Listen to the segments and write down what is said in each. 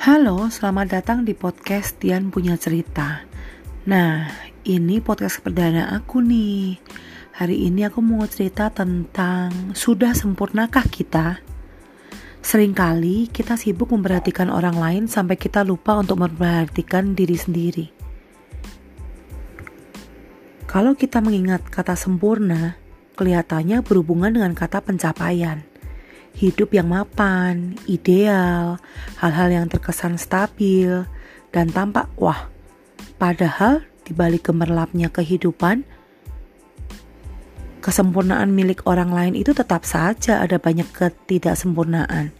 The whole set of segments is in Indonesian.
Halo, selamat datang di podcast Tian Punya Cerita. Nah, ini podcast perdana aku nih. Hari ini aku mau cerita tentang sudah sempurnakah kita? Seringkali kita sibuk memperhatikan orang lain sampai kita lupa untuk memperhatikan diri sendiri. Kalau kita mengingat kata sempurna, kelihatannya berhubungan dengan kata pencapaian hidup yang mapan, ideal, hal-hal yang terkesan stabil, dan tampak wah. Padahal di balik gemerlapnya kehidupan, kesempurnaan milik orang lain itu tetap saja ada banyak ketidaksempurnaan,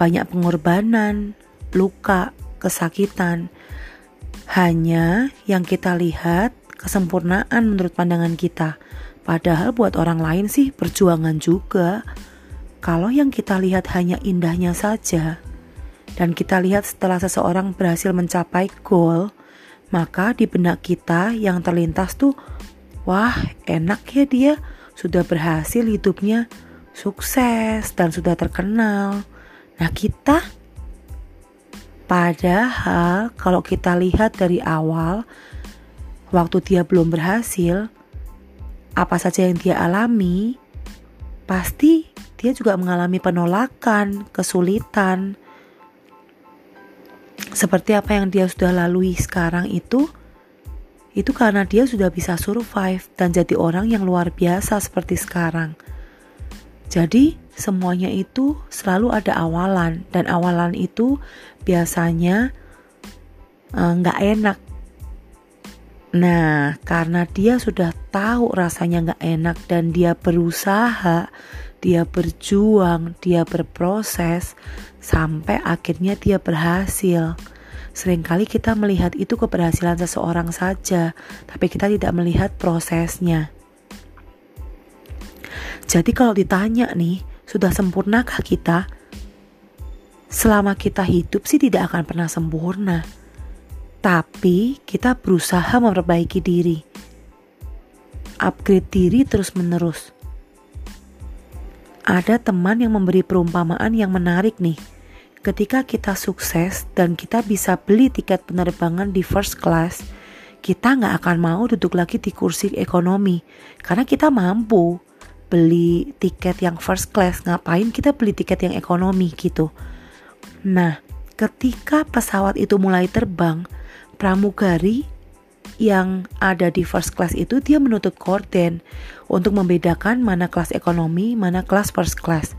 banyak pengorbanan, luka, kesakitan. Hanya yang kita lihat kesempurnaan menurut pandangan kita. Padahal buat orang lain sih perjuangan juga. Kalau yang kita lihat hanya indahnya saja, dan kita lihat setelah seseorang berhasil mencapai goal, maka di benak kita yang terlintas tuh, wah enak ya dia sudah berhasil hidupnya, sukses dan sudah terkenal. Nah kita, padahal kalau kita lihat dari awal, waktu dia belum berhasil, apa saja yang dia alami, pasti dia juga mengalami penolakan, kesulitan. Seperti apa yang dia sudah lalui sekarang itu, itu karena dia sudah bisa survive dan jadi orang yang luar biasa seperti sekarang. Jadi, semuanya itu selalu ada awalan, dan awalan itu biasanya eh, nggak uh, enak. Nah, karena dia sudah tahu rasanya nggak enak dan dia berusaha dia berjuang, dia berproses sampai akhirnya dia berhasil. Seringkali kita melihat itu keberhasilan seseorang saja, tapi kita tidak melihat prosesnya. Jadi kalau ditanya nih, sudah sempurnakah kita? Selama kita hidup sih tidak akan pernah sempurna. Tapi kita berusaha memperbaiki diri. Upgrade diri terus-menerus ada teman yang memberi perumpamaan yang menarik nih. Ketika kita sukses dan kita bisa beli tiket penerbangan di first class, kita nggak akan mau duduk lagi di kursi ekonomi karena kita mampu beli tiket yang first class. Ngapain kita beli tiket yang ekonomi gitu? Nah, ketika pesawat itu mulai terbang, pramugari yang ada di first class itu dia menutup korden untuk membedakan mana kelas ekonomi, mana kelas first class.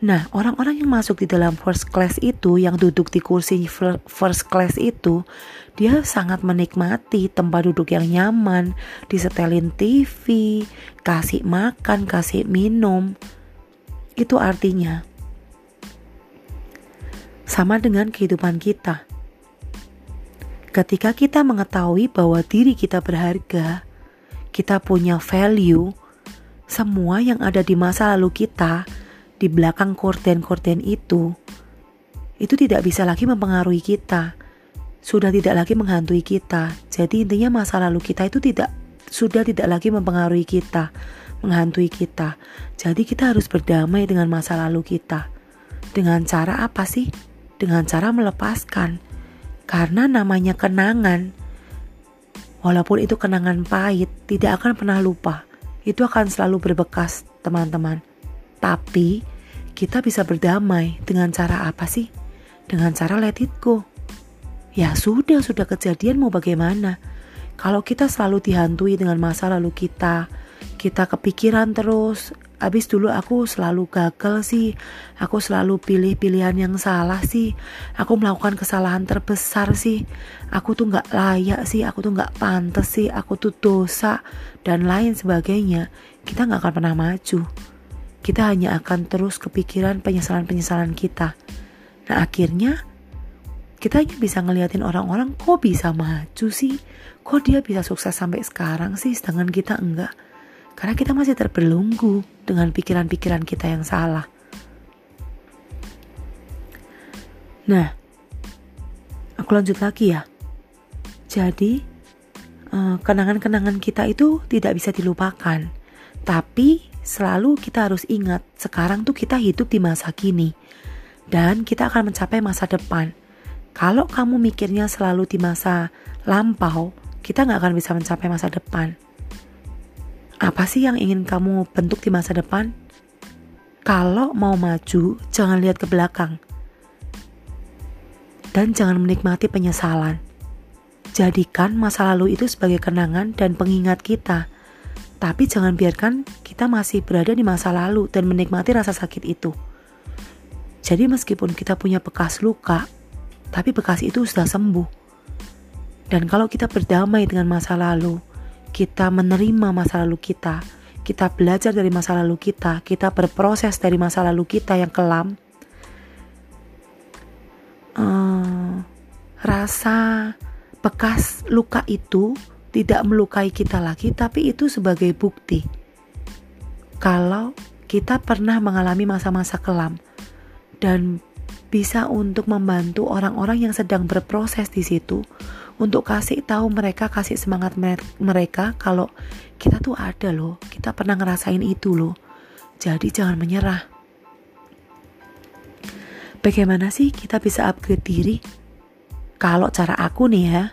Nah, orang-orang yang masuk di dalam first class itu, yang duduk di kursi first class itu, dia sangat menikmati tempat duduk yang nyaman, disetelin TV, kasih makan, kasih minum. Itu artinya sama dengan kehidupan kita. Ketika kita mengetahui bahwa diri kita berharga, kita punya value, semua yang ada di masa lalu kita, di belakang korden-korden itu, itu tidak bisa lagi mempengaruhi kita. Sudah tidak lagi menghantui kita. Jadi intinya masa lalu kita itu tidak sudah tidak lagi mempengaruhi kita, menghantui kita. Jadi kita harus berdamai dengan masa lalu kita. Dengan cara apa sih? Dengan cara melepaskan karena namanya kenangan, walaupun itu kenangan pahit, tidak akan pernah lupa. Itu akan selalu berbekas, teman-teman. Tapi kita bisa berdamai dengan cara apa sih? Dengan cara let it go. Ya sudah, sudah kejadian mau bagaimana? Kalau kita selalu dihantui dengan masa lalu kita, kita kepikiran terus, Abis dulu aku selalu gagal sih, aku selalu pilih pilihan yang salah sih, aku melakukan kesalahan terbesar sih, aku tuh gak layak sih, aku tuh gak pantas sih, aku tuh dosa dan lain sebagainya. Kita gak akan pernah maju. Kita hanya akan terus kepikiran penyesalan-penyesalan kita. Nah akhirnya kita hanya bisa ngeliatin orang-orang kok bisa maju sih, kok dia bisa sukses sampai sekarang sih, sedangkan kita enggak. Karena kita masih terbelunggu dengan pikiran-pikiran kita yang salah. Nah, aku lanjut lagi ya. Jadi, eh, kenangan-kenangan kita itu tidak bisa dilupakan. Tapi selalu kita harus ingat, sekarang tuh kita hidup di masa kini. Dan kita akan mencapai masa depan. Kalau kamu mikirnya selalu di masa lampau, kita nggak akan bisa mencapai masa depan. Apa sih yang ingin kamu bentuk di masa depan? Kalau mau maju, jangan lihat ke belakang. Dan jangan menikmati penyesalan. Jadikan masa lalu itu sebagai kenangan dan pengingat kita. Tapi jangan biarkan kita masih berada di masa lalu dan menikmati rasa sakit itu. Jadi meskipun kita punya bekas luka, tapi bekas itu sudah sembuh. Dan kalau kita berdamai dengan masa lalu, kita menerima masa lalu kita, kita belajar dari masa lalu kita, kita berproses dari masa lalu kita yang kelam, uh, rasa bekas luka itu tidak melukai kita lagi, tapi itu sebagai bukti kalau kita pernah mengalami masa-masa kelam dan bisa untuk membantu orang-orang yang sedang berproses di situ untuk kasih tahu mereka kasih semangat mereka kalau kita tuh ada loh kita pernah ngerasain itu loh jadi jangan menyerah bagaimana sih kita bisa upgrade diri kalau cara aku nih ya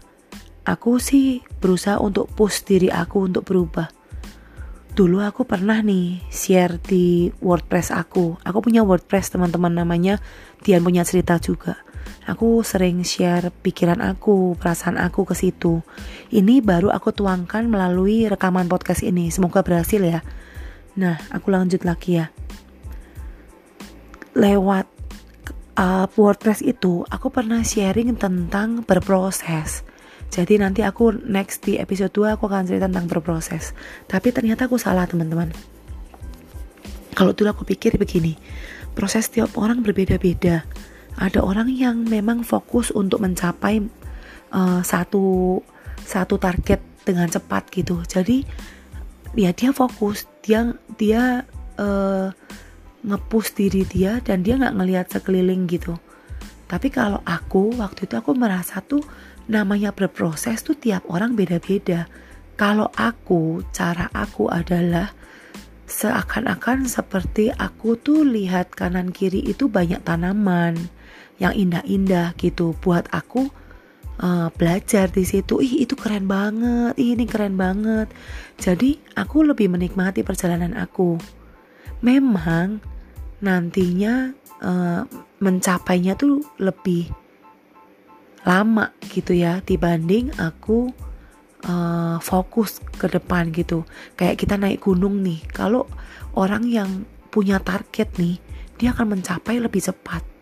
aku sih berusaha untuk push diri aku untuk berubah dulu aku pernah nih share di WordPress aku. Aku punya WordPress teman-teman namanya Dian punya cerita juga. Aku sering share pikiran aku, perasaan aku ke situ. Ini baru aku tuangkan melalui rekaman podcast ini. Semoga berhasil ya. Nah, aku lanjut lagi ya. Lewat uh, WordPress itu, aku pernah sharing tentang berproses. Jadi nanti aku next di episode 2 aku akan cerita tentang berproses. Tapi ternyata aku salah teman-teman. Kalau dulu aku pikir begini, proses tiap orang berbeda-beda ada orang yang memang fokus untuk mencapai uh, satu satu target dengan cepat gitu. Jadi ya dia fokus dia dia uh, ngepush diri dia dan dia nggak ngelihat sekeliling gitu. Tapi kalau aku waktu itu aku merasa tuh namanya berproses tuh tiap orang beda-beda. Kalau aku cara aku adalah seakan-akan seperti aku tuh lihat kanan kiri itu banyak tanaman yang indah-indah gitu buat aku uh, belajar di situ. Ih itu keren banget. Ih, ini keren banget. Jadi aku lebih menikmati perjalanan aku. Memang nantinya uh, mencapainya tuh lebih lama gitu ya dibanding aku uh, fokus ke depan gitu. Kayak kita naik gunung nih. Kalau orang yang punya target nih dia akan mencapai lebih cepat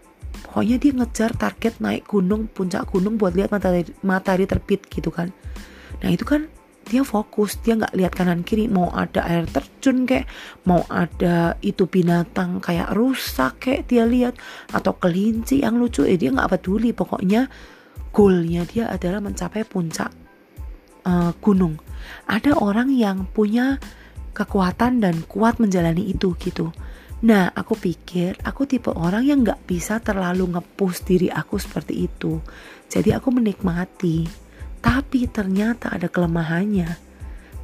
pokoknya dia ngejar target naik gunung puncak gunung buat lihat matahari, matahari terbit gitu kan. Nah itu kan dia fokus dia nggak lihat kanan kiri mau ada air terjun kayak mau ada itu binatang kayak rusak kayak dia lihat atau kelinci yang lucu eh dia nggak peduli. Pokoknya goalnya dia adalah mencapai puncak uh, gunung. Ada orang yang punya kekuatan dan kuat menjalani itu gitu Nah, aku pikir aku tipe orang yang gak bisa terlalu ngepush diri aku seperti itu. Jadi aku menikmati. Tapi ternyata ada kelemahannya.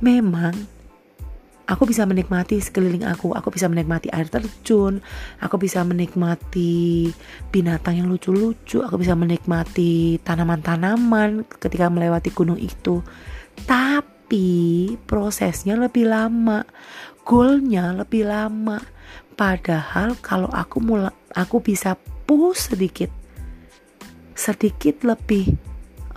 Memang aku bisa menikmati sekeliling aku. Aku bisa menikmati air terjun. Aku bisa menikmati binatang yang lucu-lucu. Aku bisa menikmati tanaman-tanaman ketika melewati gunung itu. Tapi prosesnya lebih lama. Goalnya lebih lama. Padahal kalau aku mulai aku bisa push sedikit sedikit lebih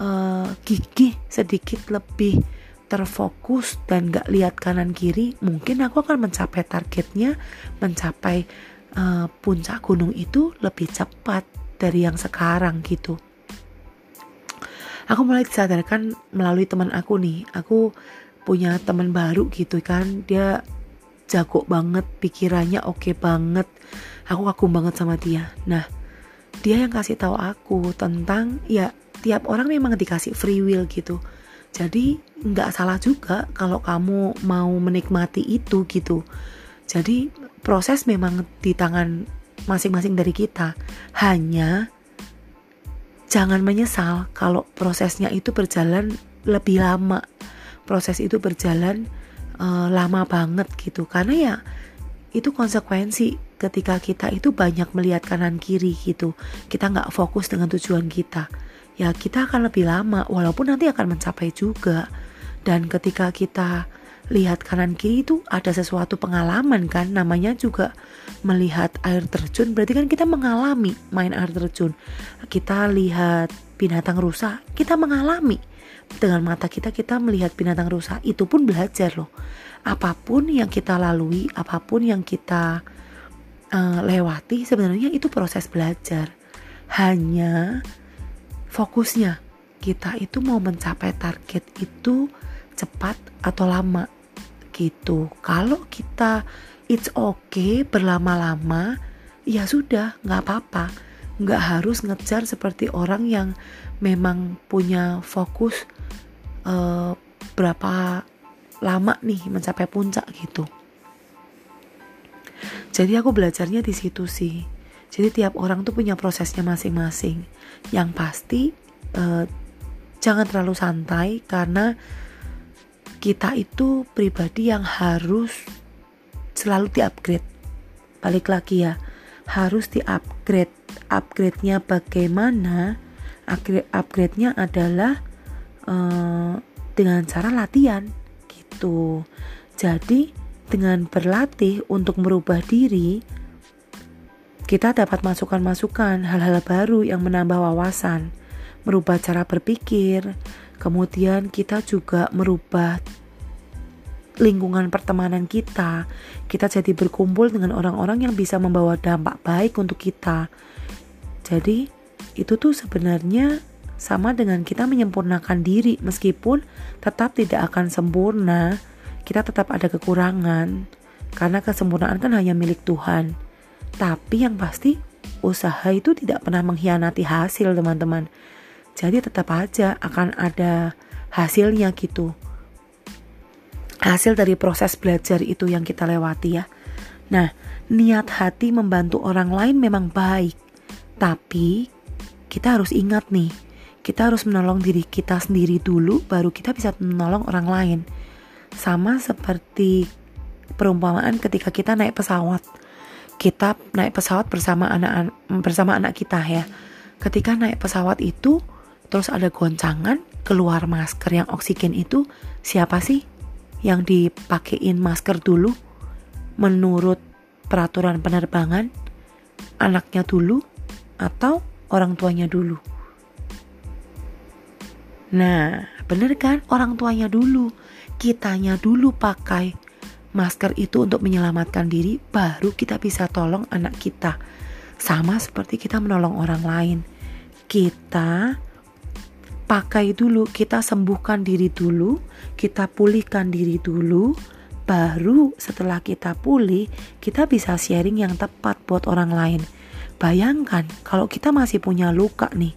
uh, gigih, sedikit lebih terfokus dan gak lihat kanan kiri, mungkin aku akan mencapai targetnya, mencapai uh, puncak gunung itu lebih cepat dari yang sekarang gitu. Aku mulai disadarkan melalui teman aku nih, aku punya teman baru gitu kan, dia jago banget pikirannya oke okay banget. Aku kagum banget sama dia. Nah dia yang kasih tahu aku tentang ya tiap orang memang dikasih free will gitu. Jadi nggak salah juga kalau kamu mau menikmati itu gitu. Jadi proses memang di tangan masing-masing dari kita. Hanya jangan menyesal kalau prosesnya itu berjalan lebih lama. Proses itu berjalan uh, lama banget gitu. Karena ya itu konsekuensi ketika kita itu banyak melihat kanan kiri gitu. Kita nggak fokus dengan tujuan kita. Ya kita akan lebih lama walaupun nanti akan mencapai juga. Dan ketika kita lihat kanan kiri itu ada sesuatu pengalaman kan namanya juga melihat air terjun. Berarti kan kita mengalami main air terjun. Kita lihat binatang rusa kita mengalami dengan mata kita kita melihat binatang rusa itu pun belajar loh apa pun yang kita lalui apa pun yang kita uh, lewati sebenarnya itu proses belajar hanya fokusnya kita itu mau mencapai target itu cepat atau lama gitu. Kalau kita it's okay berlama-lama, ya sudah nggak apa-apa. Nggak harus ngejar seperti orang yang memang punya fokus uh, berapa lama nih mencapai puncak gitu. Jadi aku belajarnya di situ sih. Jadi tiap orang tuh punya prosesnya masing-masing. Yang pasti uh, jangan terlalu santai karena kita itu pribadi yang harus selalu di-upgrade. Balik lagi ya, harus di-upgrade. Upgrade-nya bagaimana? Upgrade-nya adalah uh, dengan cara latihan gitu. Jadi dengan berlatih untuk merubah diri, kita dapat masukan-masukan hal-hal baru yang menambah wawasan, merubah cara berpikir, Kemudian kita juga merubah lingkungan pertemanan kita. Kita jadi berkumpul dengan orang-orang yang bisa membawa dampak baik untuk kita. Jadi, itu tuh sebenarnya sama dengan kita menyempurnakan diri meskipun tetap tidak akan sempurna. Kita tetap ada kekurangan karena kesempurnaan kan hanya milik Tuhan. Tapi yang pasti usaha itu tidak pernah mengkhianati hasil, teman-teman. Jadi tetap aja akan ada hasilnya gitu. Hasil dari proses belajar itu yang kita lewati ya. Nah, niat hati membantu orang lain memang baik. Tapi kita harus ingat nih, kita harus menolong diri kita sendiri dulu baru kita bisa menolong orang lain. Sama seperti perumpamaan ketika kita naik pesawat. Kita naik pesawat bersama anak bersama anak kita ya. Ketika naik pesawat itu terus ada goncangan keluar masker yang oksigen itu siapa sih yang dipakein masker dulu menurut peraturan penerbangan anaknya dulu atau orang tuanya dulu. Nah bener kan? Orang tuanya dulu. Kitanya dulu pakai masker itu untuk menyelamatkan diri baru kita bisa tolong anak kita. Sama seperti kita menolong orang lain. Kita pakai dulu, kita sembuhkan diri dulu, kita pulihkan diri dulu, baru setelah kita pulih, kita bisa sharing yang tepat buat orang lain. Bayangkan kalau kita masih punya luka nih,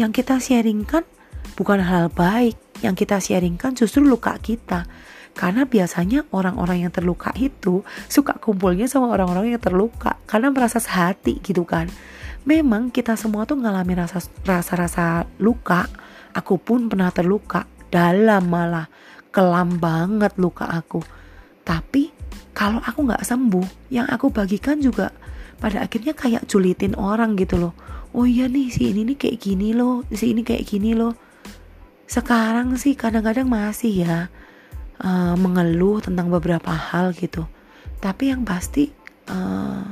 yang kita sharingkan bukan hal baik, yang kita sharingkan justru luka kita. Karena biasanya orang-orang yang terluka itu suka kumpulnya sama orang-orang yang terluka karena merasa sehati gitu kan. Memang kita semua tuh ngalamin rasa rasa-rasa luka, Aku pun pernah terluka, dalam malah kelam banget luka aku. Tapi kalau aku nggak sembuh, yang aku bagikan juga pada akhirnya kayak julitin orang gitu loh. Oh iya nih si ini nih kayak gini loh, si ini kayak gini loh. Sekarang sih kadang-kadang masih ya uh, mengeluh tentang beberapa hal gitu. Tapi yang pasti uh,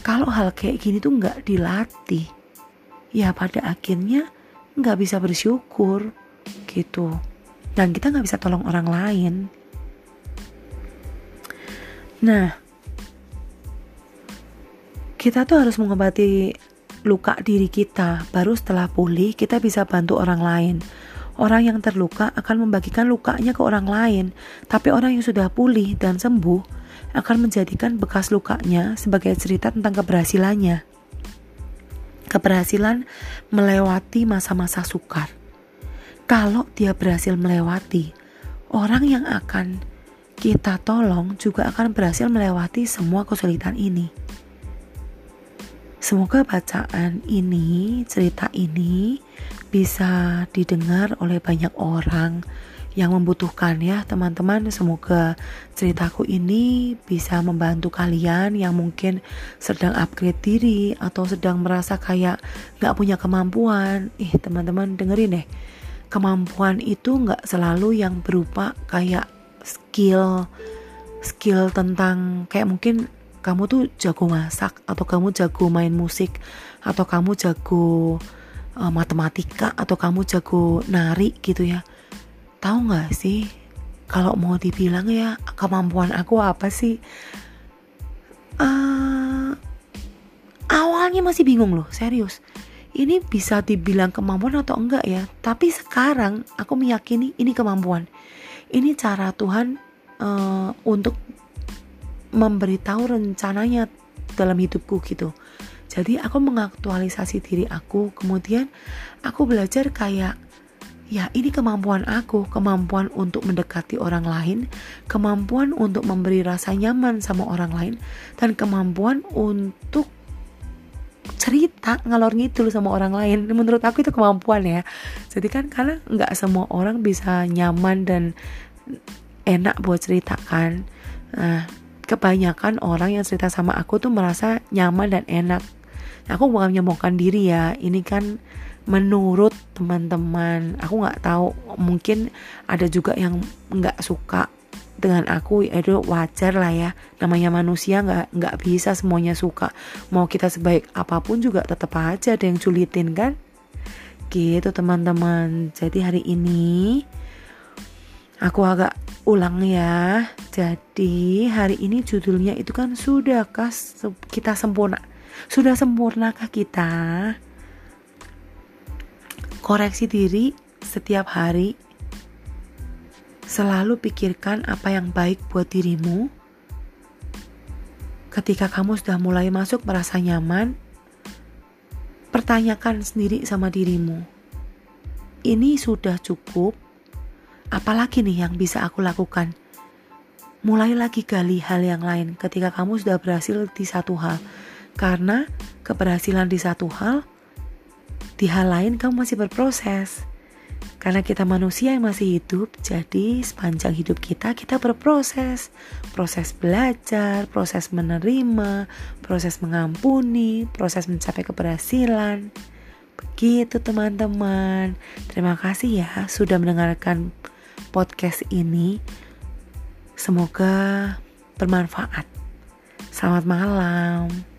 kalau hal kayak gini tuh nggak dilatih, ya pada akhirnya nggak bisa bersyukur gitu dan kita nggak bisa tolong orang lain nah kita tuh harus mengobati luka diri kita baru setelah pulih kita bisa bantu orang lain Orang yang terluka akan membagikan lukanya ke orang lain, tapi orang yang sudah pulih dan sembuh akan menjadikan bekas lukanya sebagai cerita tentang keberhasilannya keberhasilan melewati masa-masa sukar. Kalau dia berhasil melewati, orang yang akan kita tolong juga akan berhasil melewati semua kesulitan ini. Semoga bacaan ini, cerita ini bisa didengar oleh banyak orang yang membutuhkan ya teman-teman. Semoga ceritaku ini bisa membantu kalian yang mungkin sedang upgrade diri atau sedang merasa kayak gak punya kemampuan. Ih teman-teman dengerin deh. Kemampuan itu gak selalu yang berupa kayak skill skill tentang kayak mungkin kamu tuh jago masak atau kamu jago main musik atau kamu jago uh, matematika atau kamu jago nari gitu ya. Tahu nggak sih kalau mau dibilang ya kemampuan aku apa sih? Uh, awalnya masih bingung loh serius. Ini bisa dibilang kemampuan atau enggak ya? Tapi sekarang aku meyakini ini kemampuan. Ini cara Tuhan uh, untuk memberitahu rencananya dalam hidupku gitu jadi aku mengaktualisasi diri aku kemudian aku belajar kayak Ya, ini kemampuan aku, kemampuan untuk mendekati orang lain, kemampuan untuk memberi rasa nyaman sama orang lain, dan kemampuan untuk cerita ngalor ngidul sama orang lain. Menurut aku itu kemampuan ya. Jadi kan karena nggak semua orang bisa nyaman dan enak buat ceritakan. Nah, kebanyakan orang yang cerita sama aku tuh merasa nyaman dan enak. Aku bukan menyombongkan diri ya. Ini kan menurut teman-teman. Aku nggak tahu. Mungkin ada juga yang nggak suka dengan aku. Itu wajar lah ya. Namanya manusia nggak nggak bisa semuanya suka. Mau kita sebaik apa pun juga tetap aja ada yang julitin kan? Gitu teman-teman. Jadi hari ini aku agak ulang ya jadi hari ini judulnya itu kan sudahkah kita sempurna sudah sempurnakah kita Koreksi diri setiap hari. Selalu pikirkan apa yang baik buat dirimu. Ketika kamu sudah mulai masuk merasa nyaman, pertanyakan sendiri sama dirimu. Ini sudah cukup? Apalagi nih yang bisa aku lakukan? Mulai lagi gali hal yang lain ketika kamu sudah berhasil di satu hal. Karena keberhasilan di satu hal di hal lain kamu masih berproses. Karena kita manusia yang masih hidup, jadi sepanjang hidup kita kita berproses. Proses belajar, proses menerima, proses mengampuni, proses mencapai keberhasilan. Begitu teman-teman. Terima kasih ya sudah mendengarkan podcast ini. Semoga bermanfaat. Selamat malam.